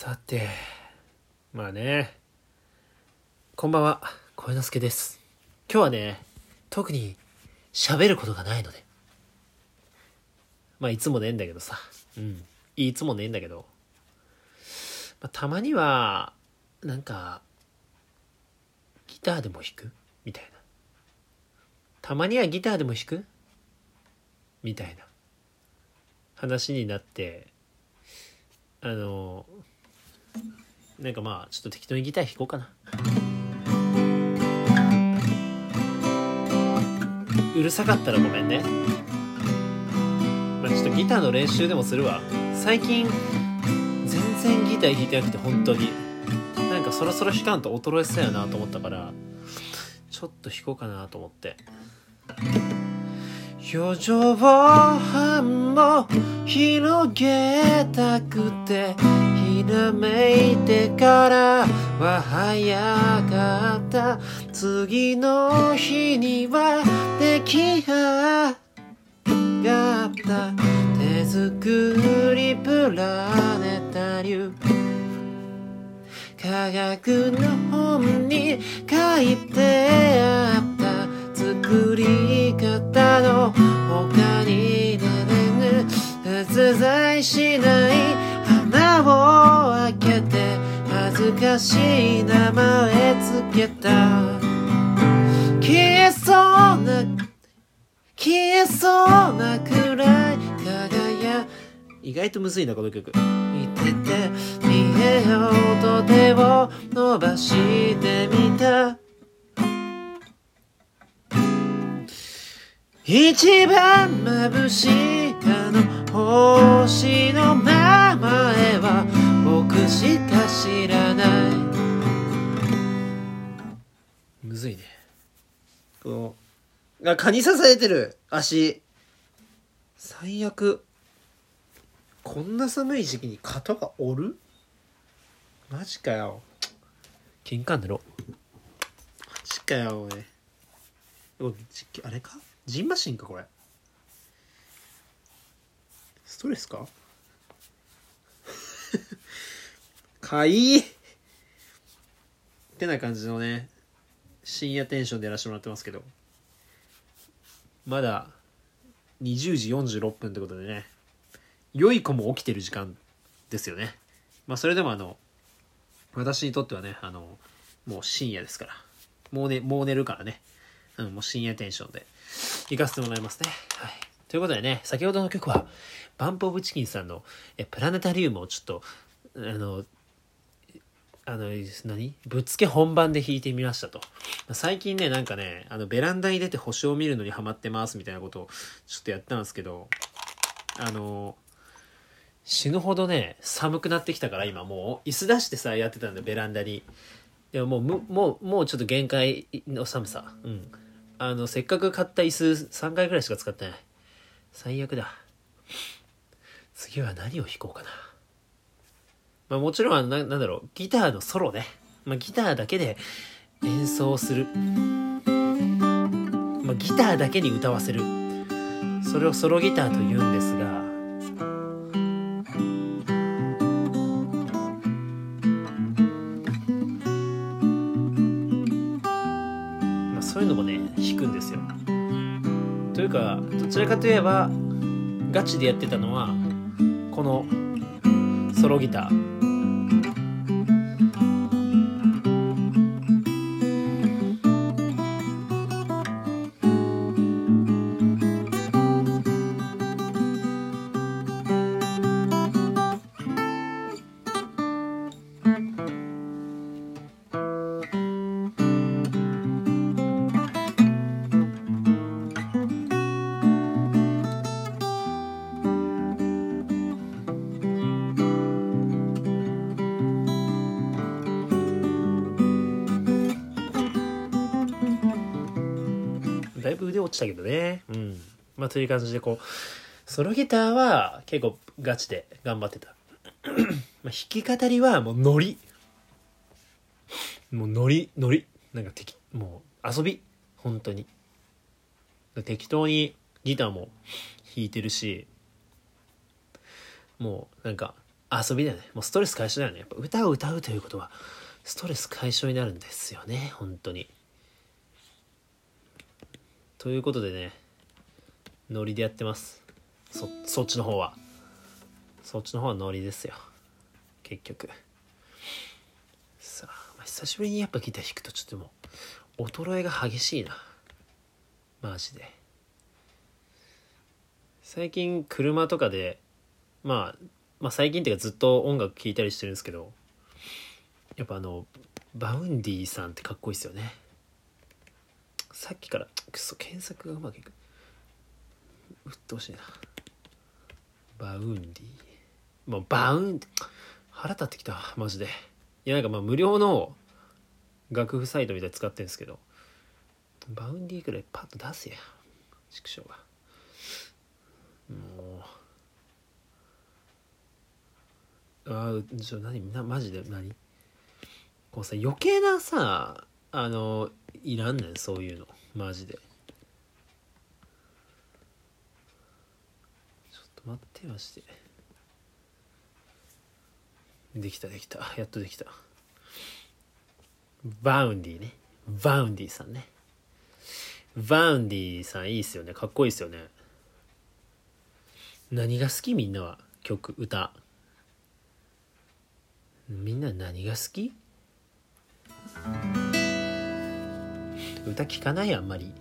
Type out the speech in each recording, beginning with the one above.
さてまあね。こんばんは。声之助です。今日はね特に喋ることがないので。まあいつもねえんだけどさ。うん。いつもねえんだけど、まあ、たまにはなんかギターでも弾く？みたいな。たまにはギターでも弾く？みたいな。話になってあのなんかまあちょっと適当にギター弾こうかな。うるさかったらごめんね。まあちょっとギターの練習でもするわ。最近全然ギター弾いてなくて本当に。なんかそろそろ弾かんと衰えそうやなと思ったからちょっと弾こうかなと思って。表情半も広げたくてひらめいてからは早かった。次の日には出来上がった手作りプラネタリウム科学の本に書いてあった。作り方の他にねねね実在しない花を開けて恥ずかしい名前つけた。消えそうな消えそうなくらい輝意外とむずいなこの曲。見てて見えようと手を伸ばしてみた。一番眩しいかの星の名前は僕しか知らない。むずいね。こうあ蚊に刺されてる足。最悪。こんな寒い時期に蚊とかおる？マジかよ。金管だろマジかよおい。おじあれか？ジンマシンかこれストレスか？かい？いってな感じのね深夜テンションでやらせてもらってますけど。まだ20時46分ってことでね良い子も起きてる時間ですよね。まあそれでもあの私にとってはねあのもう深夜ですから。もうねもう寝るからね。うんもう深夜テンションで行かせてもらいますね。はい。ということでね先ほどの曲はバンプ・オブ・チキンさんのえプラネタリウムをちょっとあのあの何？ぶっつけ本番で弾いてみましたと。最近ねなんかねあのベランダに出て星を見るのにハマってますみたいなことをちょっとやったんですけどあの死ぬほどね寒くなってきたから今もう椅子出してさやってたんだベランダに。でももうもうもうちょっと限界の寒さ。うん。あのせっかく買った椅子3回ぐらいしか使ってない。最悪だ。次は何を弾こうかな。まあもちろんあのななんだろう。ギターのソロね、まあ、ギターだけで演奏する、まあ、ギターだけに歌わせる。それをソロギターと言うんですが。まあそういうのもね弾くんですよ。いうかどちらかといえばガチでやってたのはこのソロギター。だいぶ腕落ちたけどね。うん。まあという感じでこうソロギターは結構ガチで頑張ってた。まあ弾き語りはもうノリ。もうノリノリ。なんか適もう遊び。本当に。適当にギターも弾いてるし。もうなんか遊びだよね。もうストレス解消だよね。やっぱ歌を歌うということはストレス解消になるんですよね。本当に。ということでねノリでやってます。そそっちの方は。そっちの方はノリですよ。結局。さあ、まあ、久しぶりにやっぱギター弾くとちょっともう衰えが激しいな。マジで。最近車とかでまあまあ最近っていうかずっと音楽聴いたりしてるんですけどやっぱあのVaundy さんってかっこいいっすよね。さっきからくそ検索がうまくいく。うっとうしいな。 Vaundy？もうバウン腹立ってきたマジで。いやなんかまあ無料の楽譜サイトみたいに使ってるんですけど。 Vaundy くらいパッと出せや。畜生が。もう。ああちょ何？なマジで何？こうさ余計なさあのいらんねんそういうの。マジで。ちょっと待ってまして。できたできた。やっとできた。 Vaundy ね。 Vaundy さんね。 Vaundy さんいいっすよね。かっこいいっすよね。何が好きみんなは？曲歌。みんな何が好き？歌聞かないあんまり。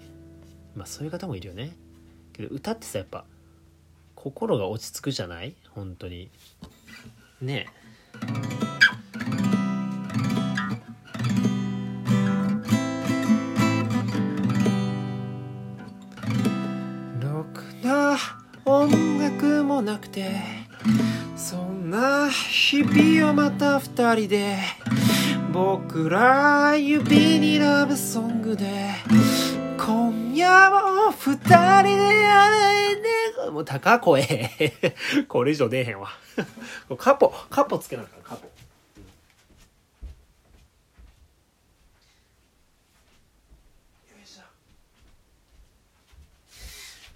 まあそういう方もいるよね。けど歌ってさやっぱ心が落ち着くじゃない？本当に。ねえ。ろくな音楽もなくてそんな日々をまた二人で僕ら指にラブソングで今夜も二人で歩いてもう高声。これ以上出えへんわ。カポカポつけなあかんカポ。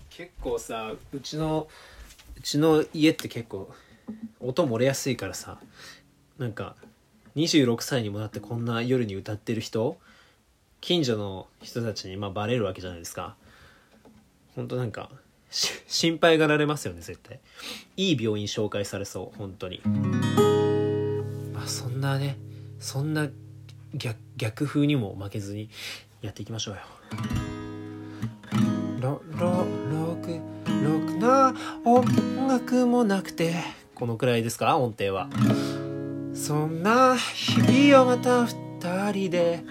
結構さうちのうちの家って結構音漏れやすいからさなんか26歳にもなってこんな夜に歌ってる人近所の人たちにまあバレるわけじゃないですか。本当なんか心配がられますよね絶対。いい病院紹介されそう本当に。まあそんなねそんな逆逆風にも負けずにやっていきましょうよ。ロロロクロクな音楽もなくてこのくらいですか音程は。そんな日々をまた二人で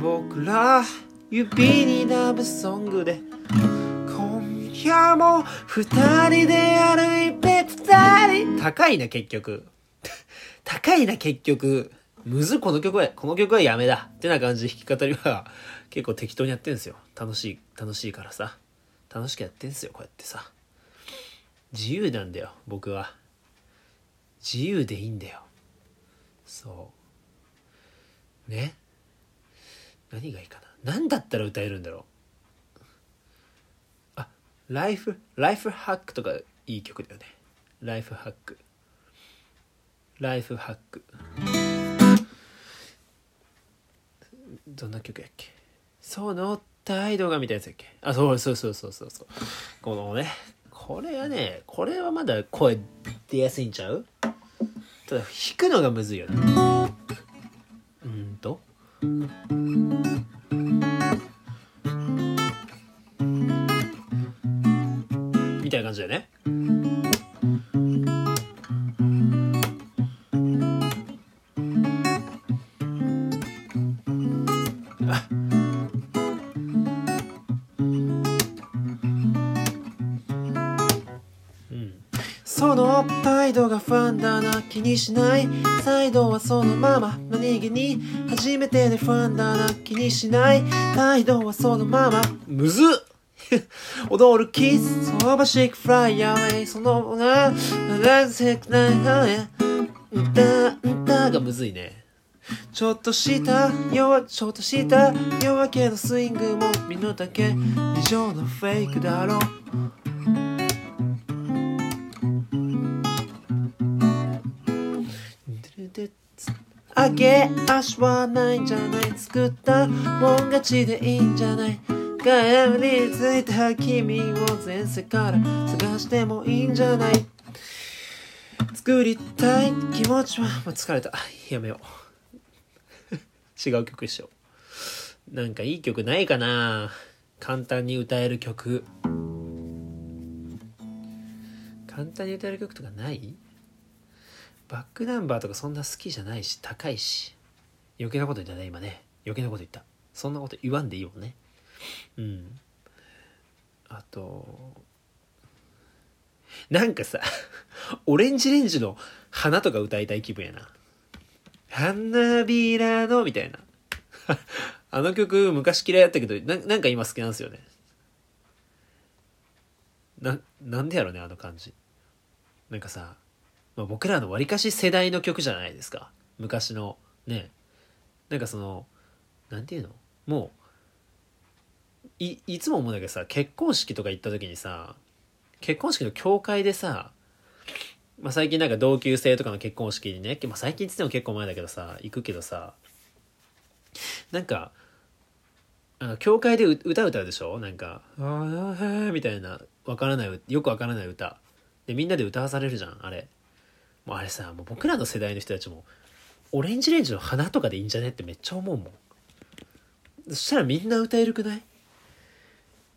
僕ら指にラブソングで今夜も二人で歩いて二人高いな結局。高いな結局。むずこの曲はこの曲はやめだ。ってな感じで弾き語りは結構適当にやってんすよ。楽しい楽しいからさ。楽しくやってんすよこうやってさ。自由なんだよ僕は。自由でいいんだよ。そう。ね？何がいいかな？何だったら歌えるんだろう？あライフライフハックとかいい曲だよね。ライフハックライフハックどんな曲やっけ？その態度がみたいなやつやっけ？あそうそうそうそうそうそう。このねこれはねこれはまだ声出やすいんちゃう？ただ弾くのがむずいよね。うんと。みたいな感じだよね。その態度がファンだな気にしない。態度はそのまま。何気に初めてでファンだな気にしない。態度はそのまま。むずっ。踊るキスそばしくフライアウェイそのななぜくないはね歌歌がむずいね。ちょっとした弱ちょっとした弱気のスイングも身の丈以上のフェイクだろう上げ足はないんじゃない作ったもん勝ちでいいんじゃない帰り着いた君を前世から探してもいいんじゃない作りたい気持ちは、まあ、疲れた。やめよう違う曲でしょなんかいい曲ないかな。簡単に歌える曲。簡単に歌える曲とかない？バックナンバーとかそんな好きじゃないし高いし余計なこと言ったね今ね。余計なこと言った。そんなこと言わんでいいもんね。うん。あとなんかさ オレンジレンジの花とか歌いたい気分やな。花びらのみたいな。あの曲昔嫌いやったけどななんか今好きなんですよね。ななんでやろねあの感じ。なんかさ、まあ、僕らのわりかし世代の曲じゃないですか。昔のね。なんかそのなんていうの？もういいつも思うんだけどさ結婚式とか行った時にさ結婚式の教会でさ、まあ、最近なんか同級生とかの結婚式にね、まあ、最近っつっても結構前だけどさ行くけどさなんかあの教会で歌歌うでしょ？なんか「ああへえみたいなわからないよくわからない歌。でみんなで歌わされるじゃんあれ。もうあれさもう僕らの世代の人たちもオレンジレンジの花とかでいいんじゃねってめっちゃ思うもんそしたらみんな歌えるくない？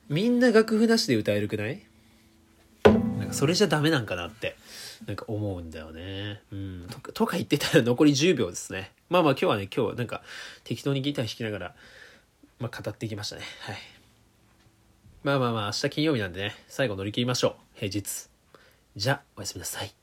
みんな楽譜なしで歌えるくない？なんかそれじゃダメなんかなってなんか思うんだよね。うん。ととか言ってたら残り10秒ですね。まあまあ今日はね、今日はなんか適当にギター弾きながら、まあ語っていきましたね。はい。まあまあまあ明日金曜日なんでね、最後乗り切りましょう。平日。じゃあ、おやすみなさい。